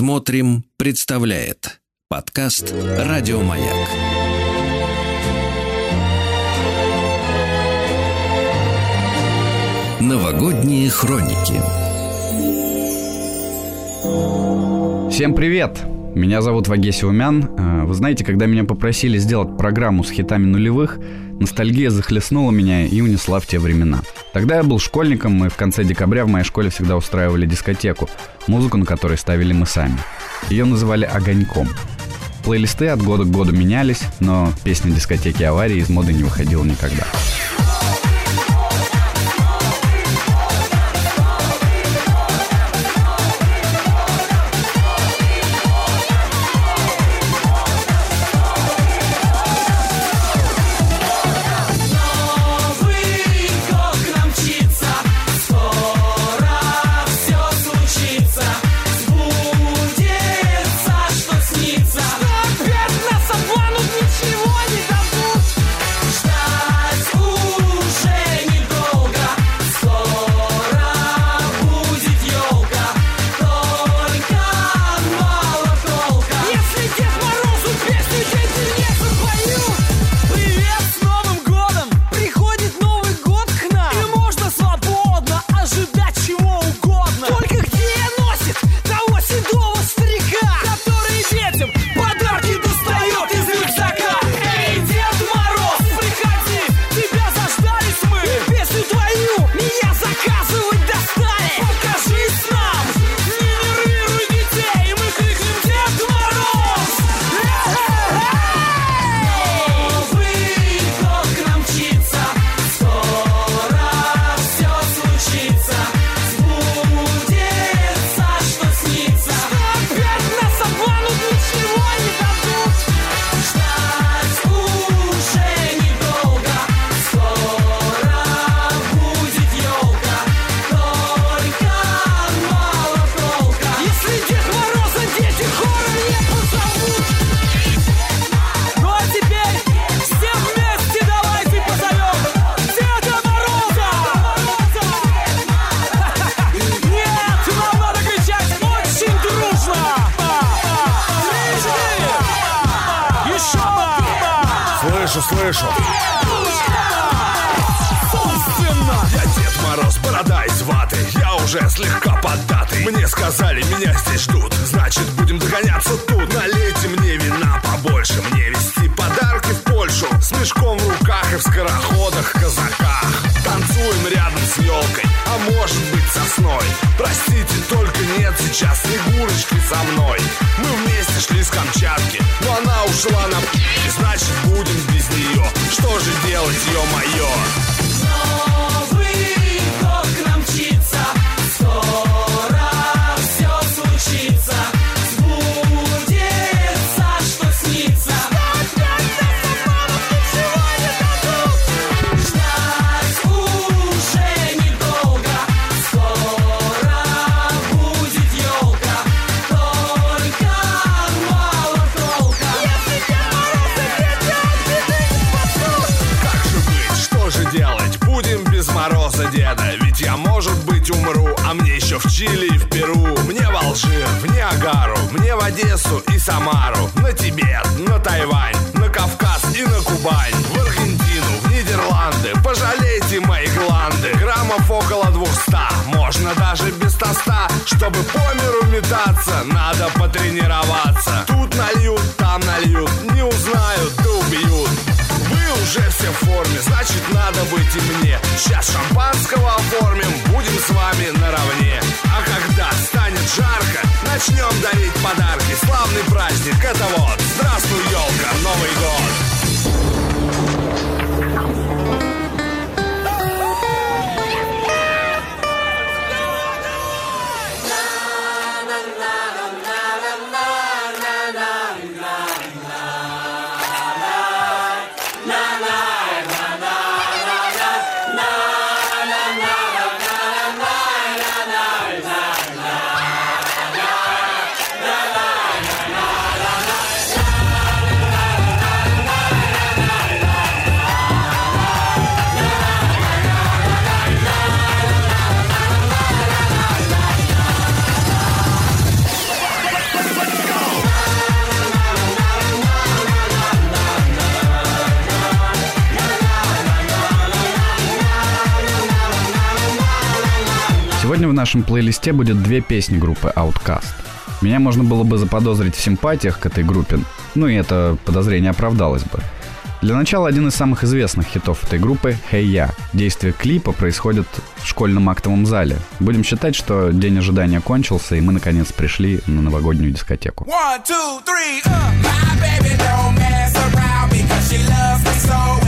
Смотрим, представляет подкаст Радиомаяк. Новогодние хроники. Всем привет! Меня зовут Вагеси Умян. Э, Вы знаете, когда меня попросили сделать программу с хитами нулевых, ностальгия захлестнула меня и унесла в те времена. Тогда я был школьником, и в конце декабря в моей школе всегда устраивали дискотеку, музыку на которой ставили мы сами. Ее называли «Огоньком». Плейлисты от года к году менялись, но песня дискотеки аварии из моды не выходила никогда. Собственно! Я Дед Мороз, борода из ваты. Я уже слегка поддатый. Мне сказали, меня здесь ждут. Значит, будем догоняться тут. Налейте мне вина побольше. Мне вести подарки в Польшу. С мешком в руках и в скороходах, казаках. Танцуем рядом с елкой, а может быть сосной. Простите, только нет сейчас Снегурочки со мной. Мы вместе шли с Камчатки, но она ушла на ё-моё? Одессу и Самару На Тибет, на Тайвань На Кавказ и на Кубань В Аргентину, в Нидерланды. Пожалейте мои гланды Граммов около двухста Можно даже без тоста. Чтобы по миру метаться Надо потренироваться. Тут нальют, там нальют значит надо быть и мне. Сейчас шампанского оформим, будем с вами наравне. А когда станет жарко, начнем дарить подарки. Славный праздник, это вот, здравствуй, елка, Новый год Сегодня в нашем плейлисте будет две песни группы Outcast. Меня можно было бы заподозрить в симпатиях к этой группе, ну и это подозрение оправдалось бы. Для начала один из самых известных хитов этой группы «Hey Я». Действие клипа происходит в школьном актовом зале. Будем считать, что день ожидания кончился, и мы наконец пришли на новогоднюю дискотеку. One, two, three, uh. My baby don't mess around because she loves me so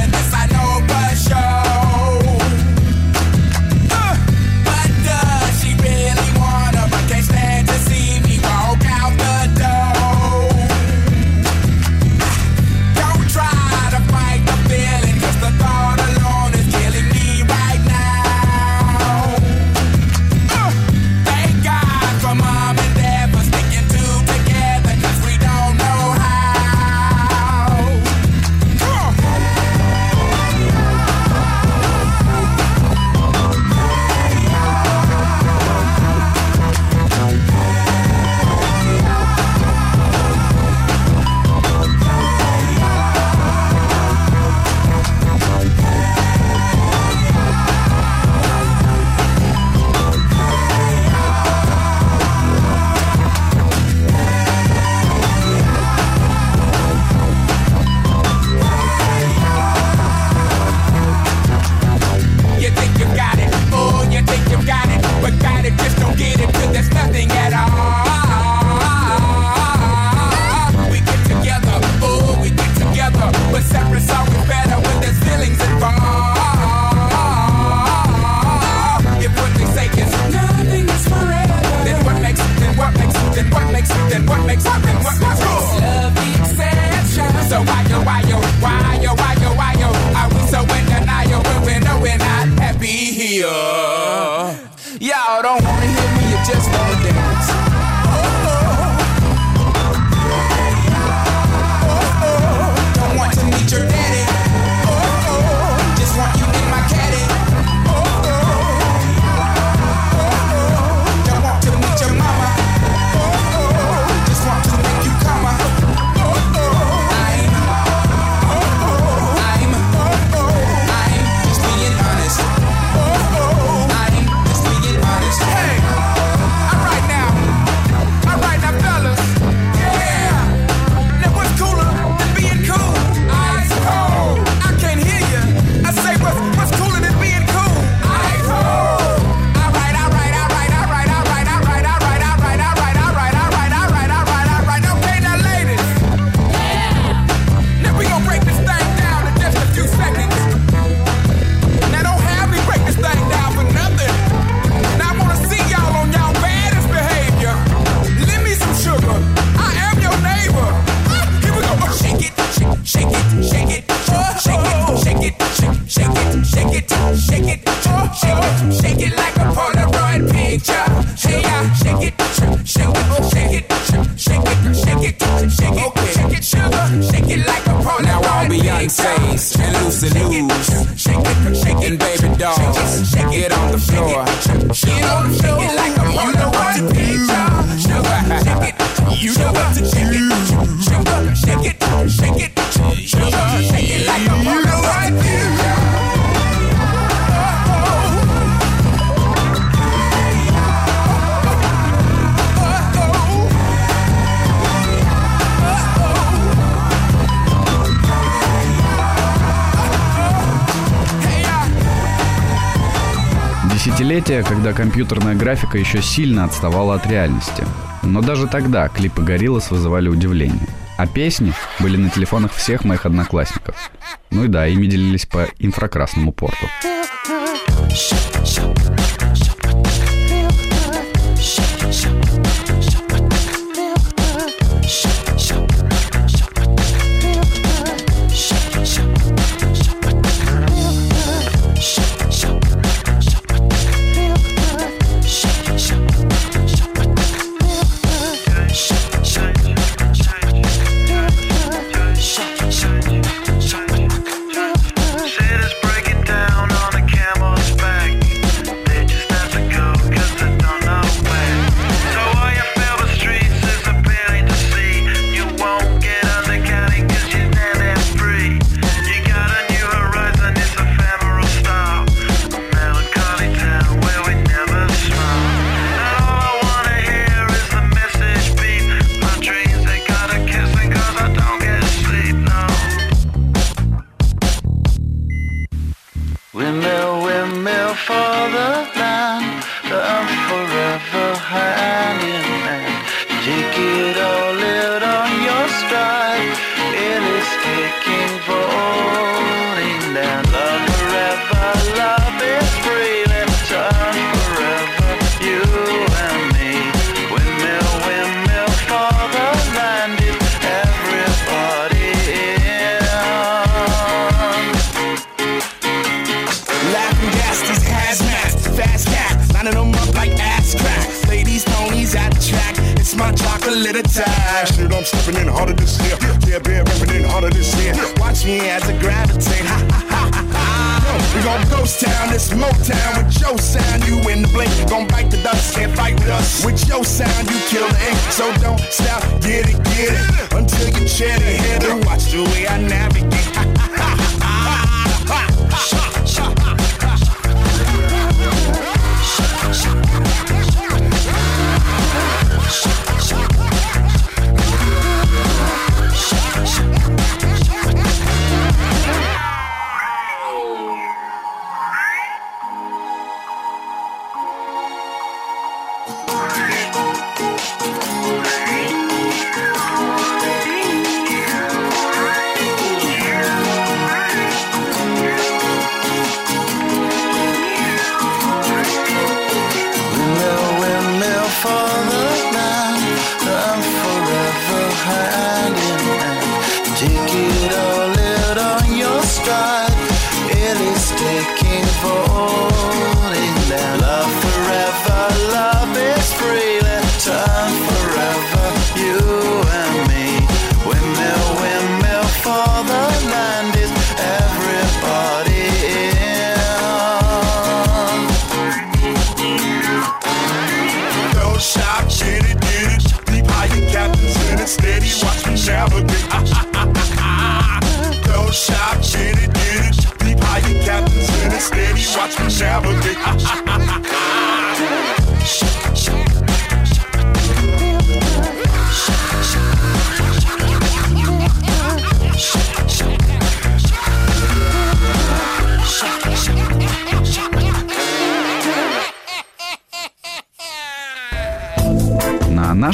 когда компьютерная графика еще сильно отставала от реальности. Но даже тогда клипы Гориллас вызывали удивление. А песни были на телефонах всех моих одноклассников. Ну и да, ими делились по инфракрасному порту. Shut, shut, shut. as I gravitate. Ha ha ha ha. ha. We gon' ghost town, this Motown with your sound. You in the blink, gon' bite the dust can't fight with us. With your sound, you kill the ink. So don't stop, get it, get it. Until you chat it, hit it. Watch the way I navigate. Ha ha ha ha ha. ha.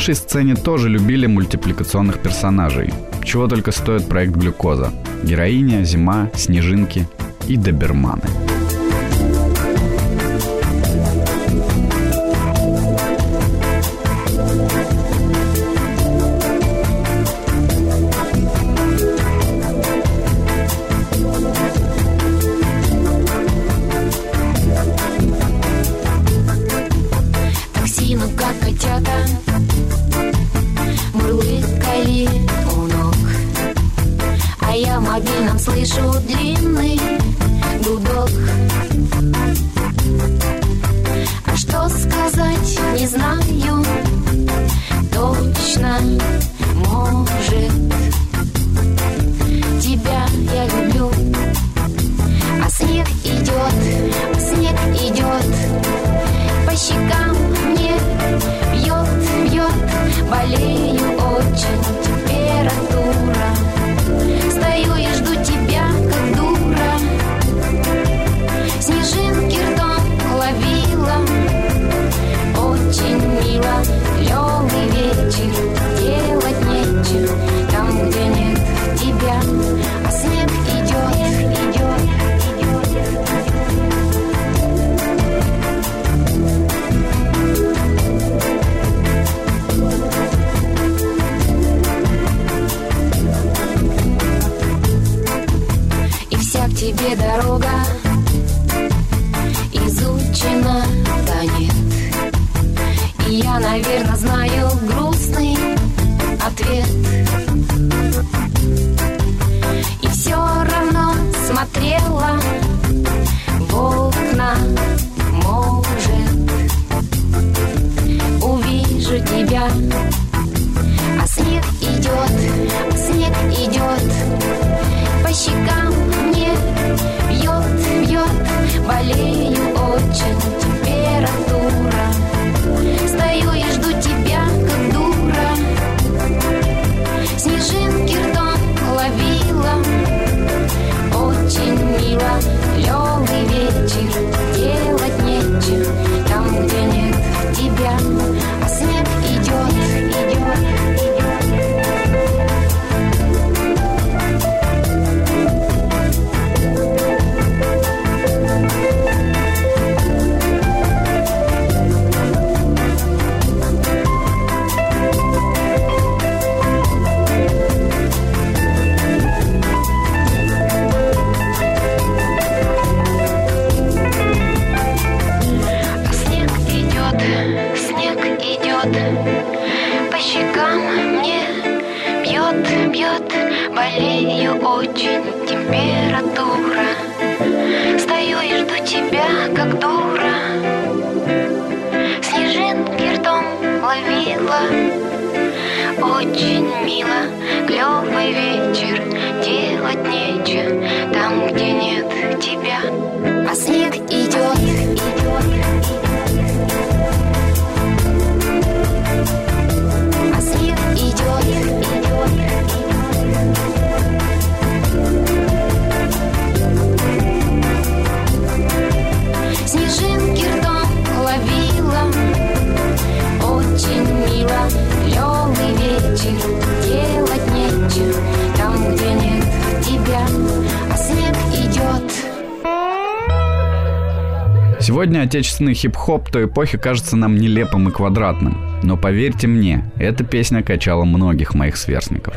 нашей сцене тоже любили мультипликационных персонажей. Чего только стоит проект «Глюкоза». Героиня, зима, снежинки и доберманы. Очень мило, клевый вечер, делать нечего Сегодня отечественный хип-хоп той эпохи кажется нам нелепым и квадратным. Но поверьте мне, эта песня качала многих моих сверстников.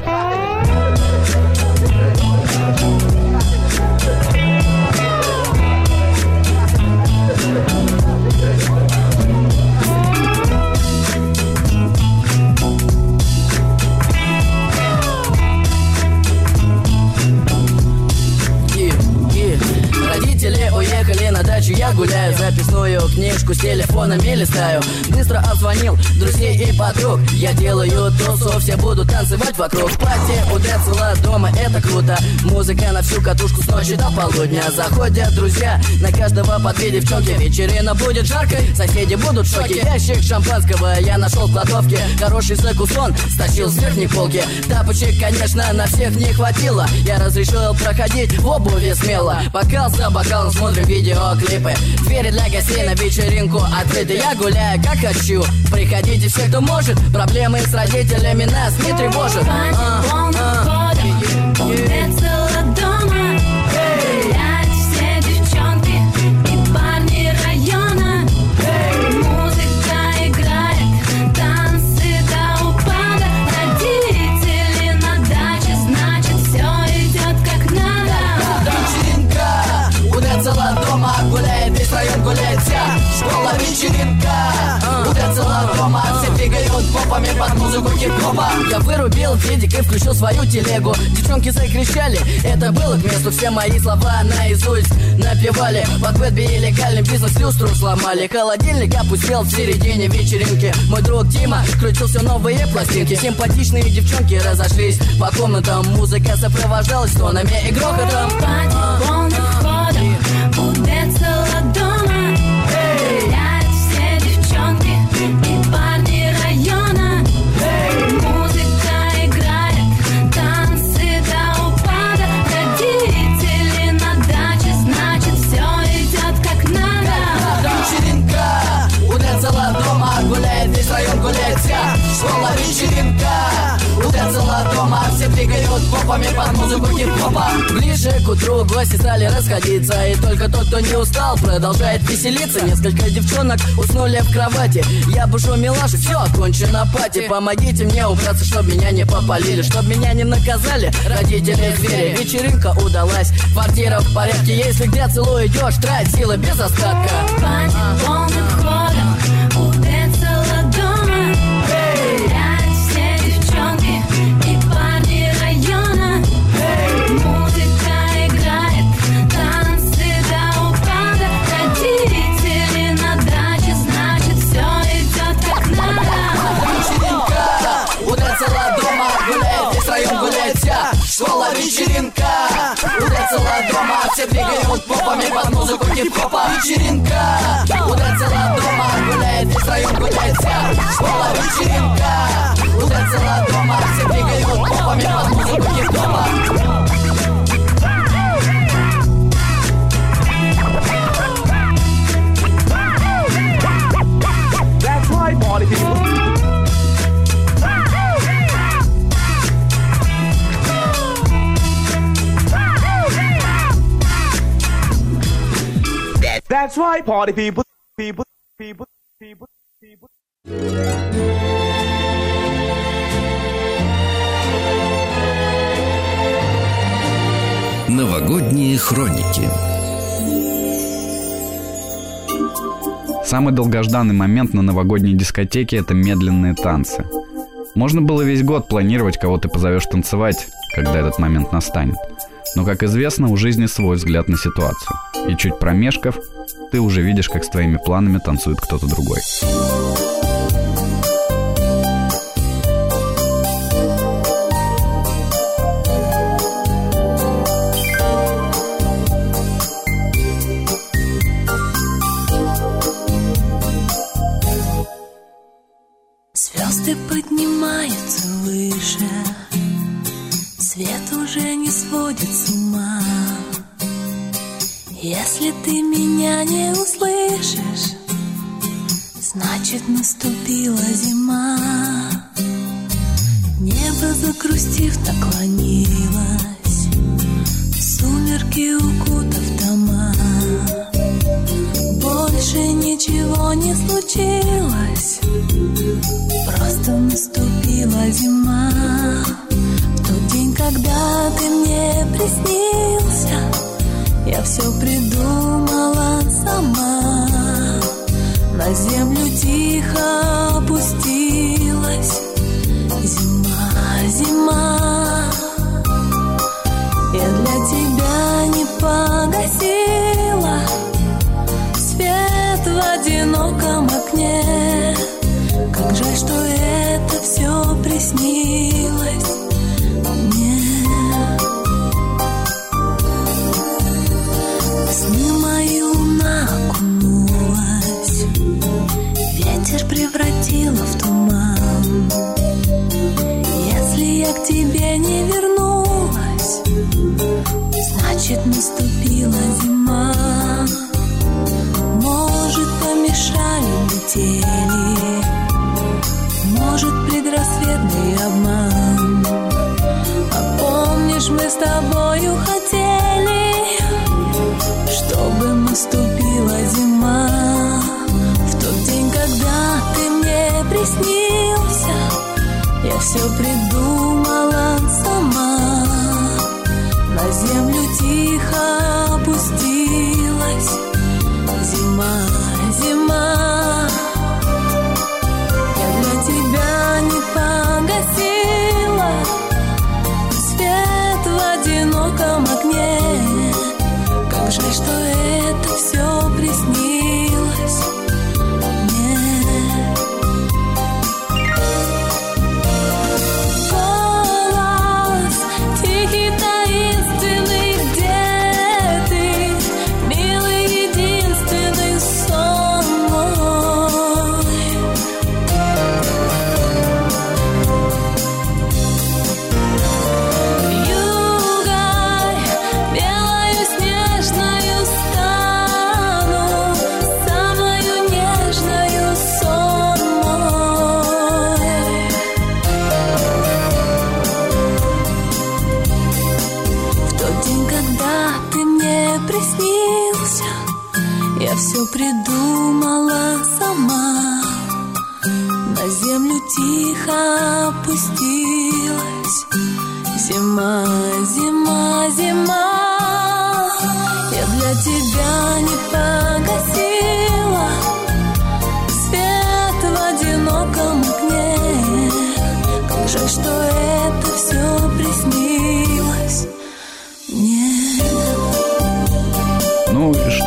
Дачу, я гуляю Записную книжку с телефонами листаю Быстро обзвонил друзей и подруг. Я делаю тусу, все будут танцевать вокруг. Пати у Децела дома, это круто. Музыка на всю катушку с ночи до полудня. Заходят друзья, на каждого по две девчонки. Вечерина будет жаркой, соседи будут в шоке. Ящик шампанского я нашел в кладовке. Хороший закусон стащил с верхней полки. Тапочек, конечно, на всех не хватило. Я разрешил проходить в обуви смело. Бокал за бокалом смотрим видеоклипы Двери для гостей на вечеринку открыты. Я гуляю как хочу. Приходите все, кто может. Проблемы с родителями нас не тревожат. А, а. Вечеринка. У Децела дома. Все двигают попами под музыку хип-хопа. Я вырубил федик и включил свою телегу. Девчонки закричали. Это было к месту. Все мои слова наизусть напевали. Под бэтби и легальный бизнес. Люстру сломали. Холодильник опустел в середине вечеринки. Мой друг Дима крутил все новые пластинки. Симпатичные девчонки разошлись по комнатам. Музыка сопровождалась тонами и грохотом. Пати двигают попами под музыку хип-хопа. Ближе к утру гости стали расходиться И только тот, кто не устал, продолжает веселиться. Несколько девчонок уснули в кровати. Я бушу милаши, все, окончено пати. Помогите мне убраться, чтоб меня не попалили Чтоб меня не наказали родители звери. Вечеринка удалась, квартира в порядке. Если где целую идешь, трать силы без остатка. Пати right, party people. People, people, people, people. Новогодние хроники. Самый долгожданный момент на новогодней дискотеке – это медленные танцы. Можно было весь год планировать, кого ты позовешь танцевать, когда этот момент настанет. Но, как известно, у жизни свой взгляд на ситуацию. И чуть промешков, ты уже видишь, как с твоими планами танцует кто-то другой. Зима. В тот день, когда ты мне приснился, я все придумала сама. На землю тихо опустилась зима, зима. Значит наступила зима. Может, помешали метели, может, предрассветный обман. А помнишь, мы с тобою хотели, чтобы наступила зима. В тот день, когда ты мне приснился, я все придумала приснился, я все придумала сама. На землю тихо опустилась зима, зима, зима. Я для тебя не погасила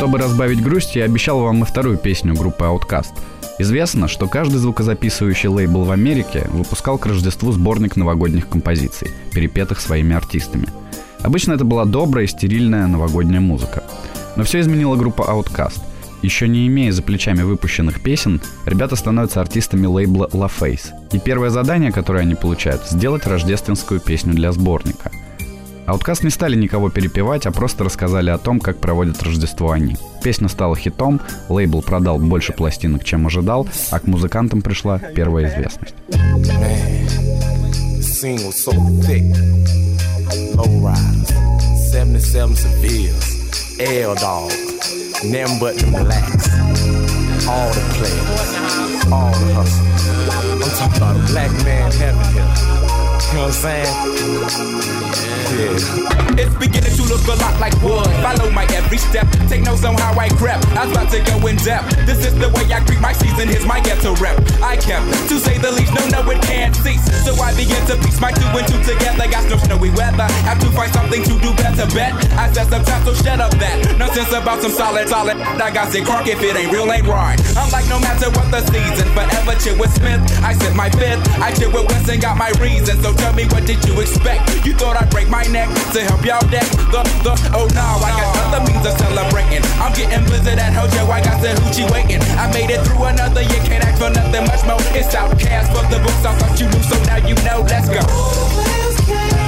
чтобы разбавить грусть, я обещал вам и вторую песню группы Outkast. Известно, что каждый звукозаписывающий лейбл в Америке выпускал к Рождеству сборник новогодних композиций, перепетых своими артистами. Обычно это была добрая и стерильная новогодняя музыка. Но все изменила группа Outkast. Еще не имея за плечами выпущенных песен, ребята становятся артистами лейбла La Face. И первое задание, которое они получают, сделать рождественскую песню для сборника. Outkast не стали никого перепевать, а просто рассказали о том, как проводят Рождество они. Песня стала хитом, лейбл продал больше пластинок, чем ожидал, а к музыкантам пришла первая известность. Man, the scene was so thick. Lowriders, 77 Sevilles, L Dog, them but them blacks. All the players, all the hustlers. I'm talking about a black man heaven here. You what I'm saying? Yeah. It's beginning to look a lot like wood. Follow my every step. Take notes on how I crept. I was about to go in depth. This is the way I greet my season. Here's my ghetto rep. I kept, to say the least, no, no, it can't cease. So I begin to piece my two and two together. Got no snowy weather. Have to find something to do better. Bet I said some time, so shut up that. Nonsense about some solid, solid. I got sick crunk if it ain't real, ain't right. I'm like, no matter what the season, forever chill with Smith. I said my fifth. I chill with West and got my reason. So tell me, what did you expect? You thought I'd break my neck to help y'all deck the, the, oh no, I got other means of celebrating. I'm getting blizzard at Hojo, I got the hoochie waiting. I made it through another year, can't ask for nothing much more. It's outcast for the books, I thought you knew, so now you know, let's go.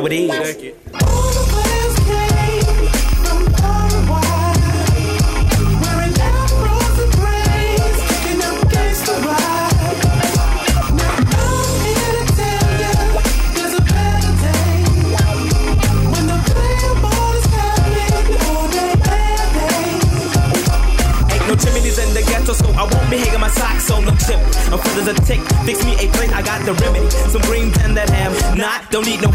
How it is. Ain't no chimneys in the ghetto, so I won't be hanging my socks on no chip. I'm full as a tick. Fix me a plate, I got the remedy. Some that ham. Not, don't need no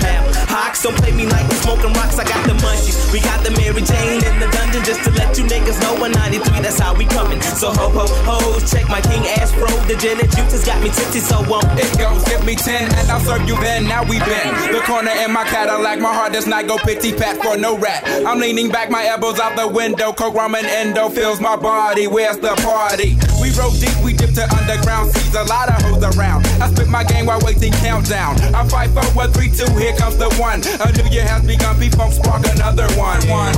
don't play me like we smoking rocks. I got the munchies. We got the Mary Jane in the dungeon just to let you niggas know. 193, that's how we coming. So ho ho ho, check my king ass bro. The gin and juice has got me tipsy, so won't It goes, give me 10 and I'll serve you then. Now we been. The corner in my Cadillac, my heart does not go pity pat for no rat. I'm leaning back, my elbows out the window. Coke ramen endo fills my body. Where's the party? We rode deep, we dipped to underground seas. A lot of hoes around. I spit my game while waiting countdown. I fight for one, three, two. Here comes the one. A new year has begun. P funk spark another one. One.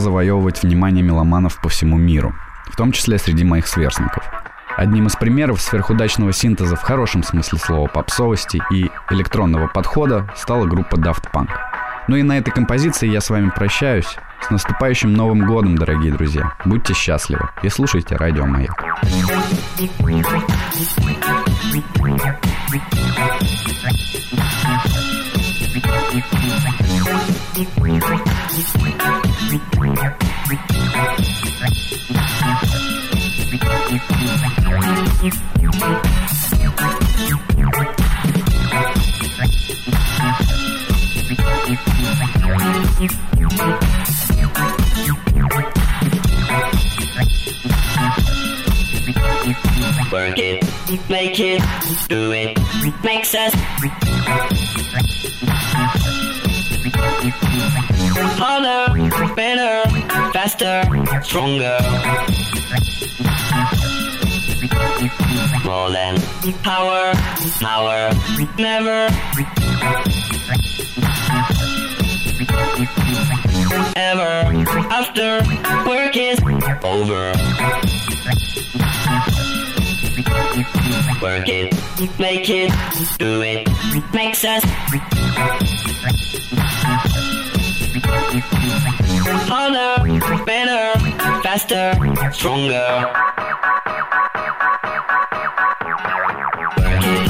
Завоевывать внимание меломанов по всему миру, в том числе среди моих сверстников. Одним из примеров сверхудачного синтеза в хорошем смысле слова попсовости и электронного подхода стала группа Daft Punk. Ну и на этой композиции я с вами прощаюсь. С наступающим Новым Годом, дорогие друзья. Будьте счастливы и слушайте Радио Маяк. Thank you. Work it, make it, do it, makes us harder, better, faster, stronger. More than power, power, never. Ever after work is over. Work it, make it, do it, makes us harder, better, faster, stronger.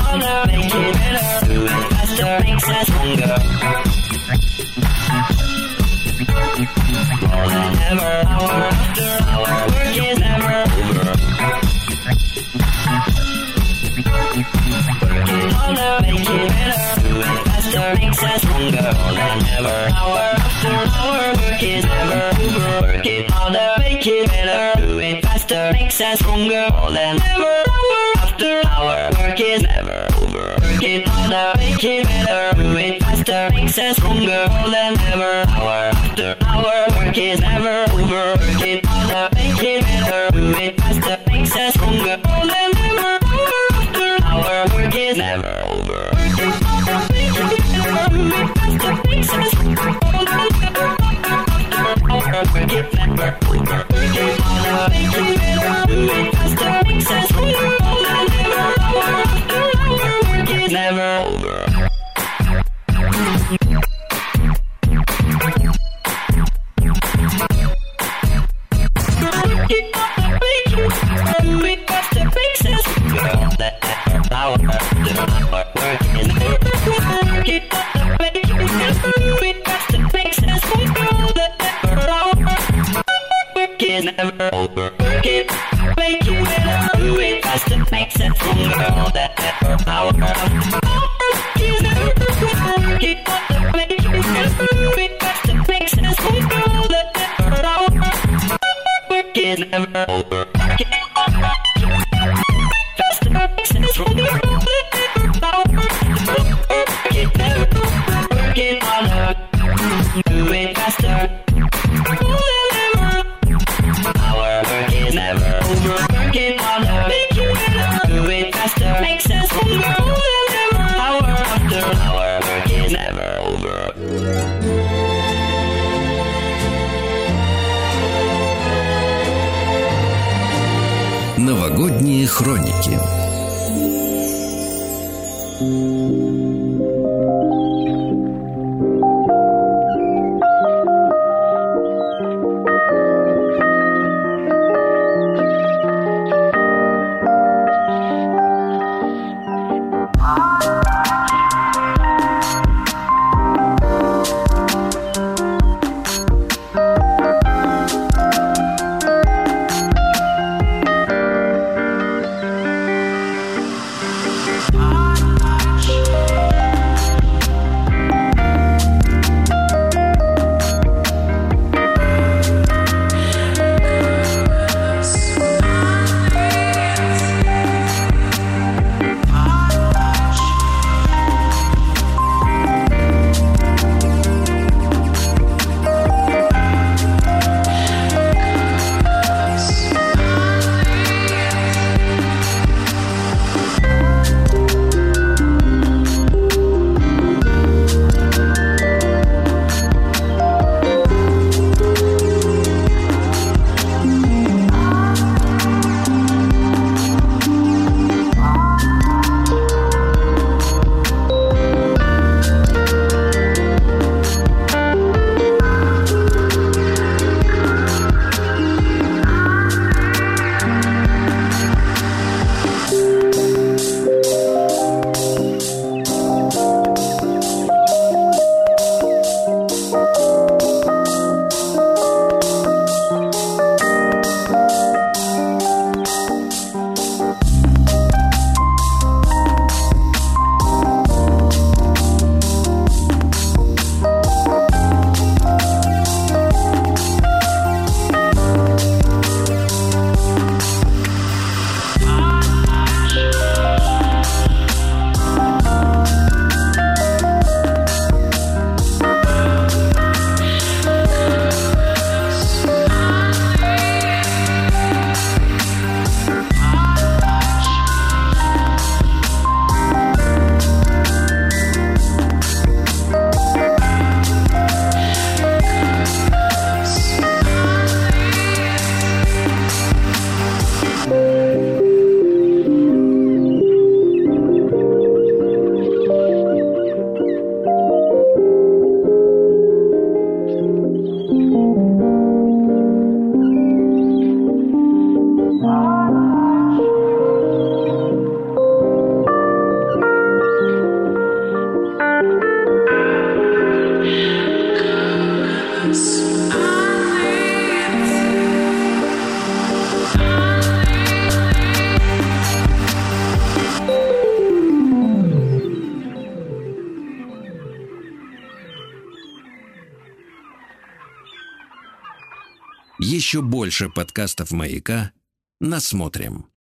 Harder, make it better, do it faster, makes us stronger. More than ever, hour after hour, work is never over. Work it harder, make it better, do it faster, makes us stronger. More than ever, hour after work is never over. Work harder, make better, do faster, makes us stronger. More than ever, hour after hour, work is never over. Work it harder, make better, do faster, makes us stronger. More than ever, hour after hour, work is never over. Boomer, boomer, back. Хроники. Больше подкастов «Маяка» насмотрим.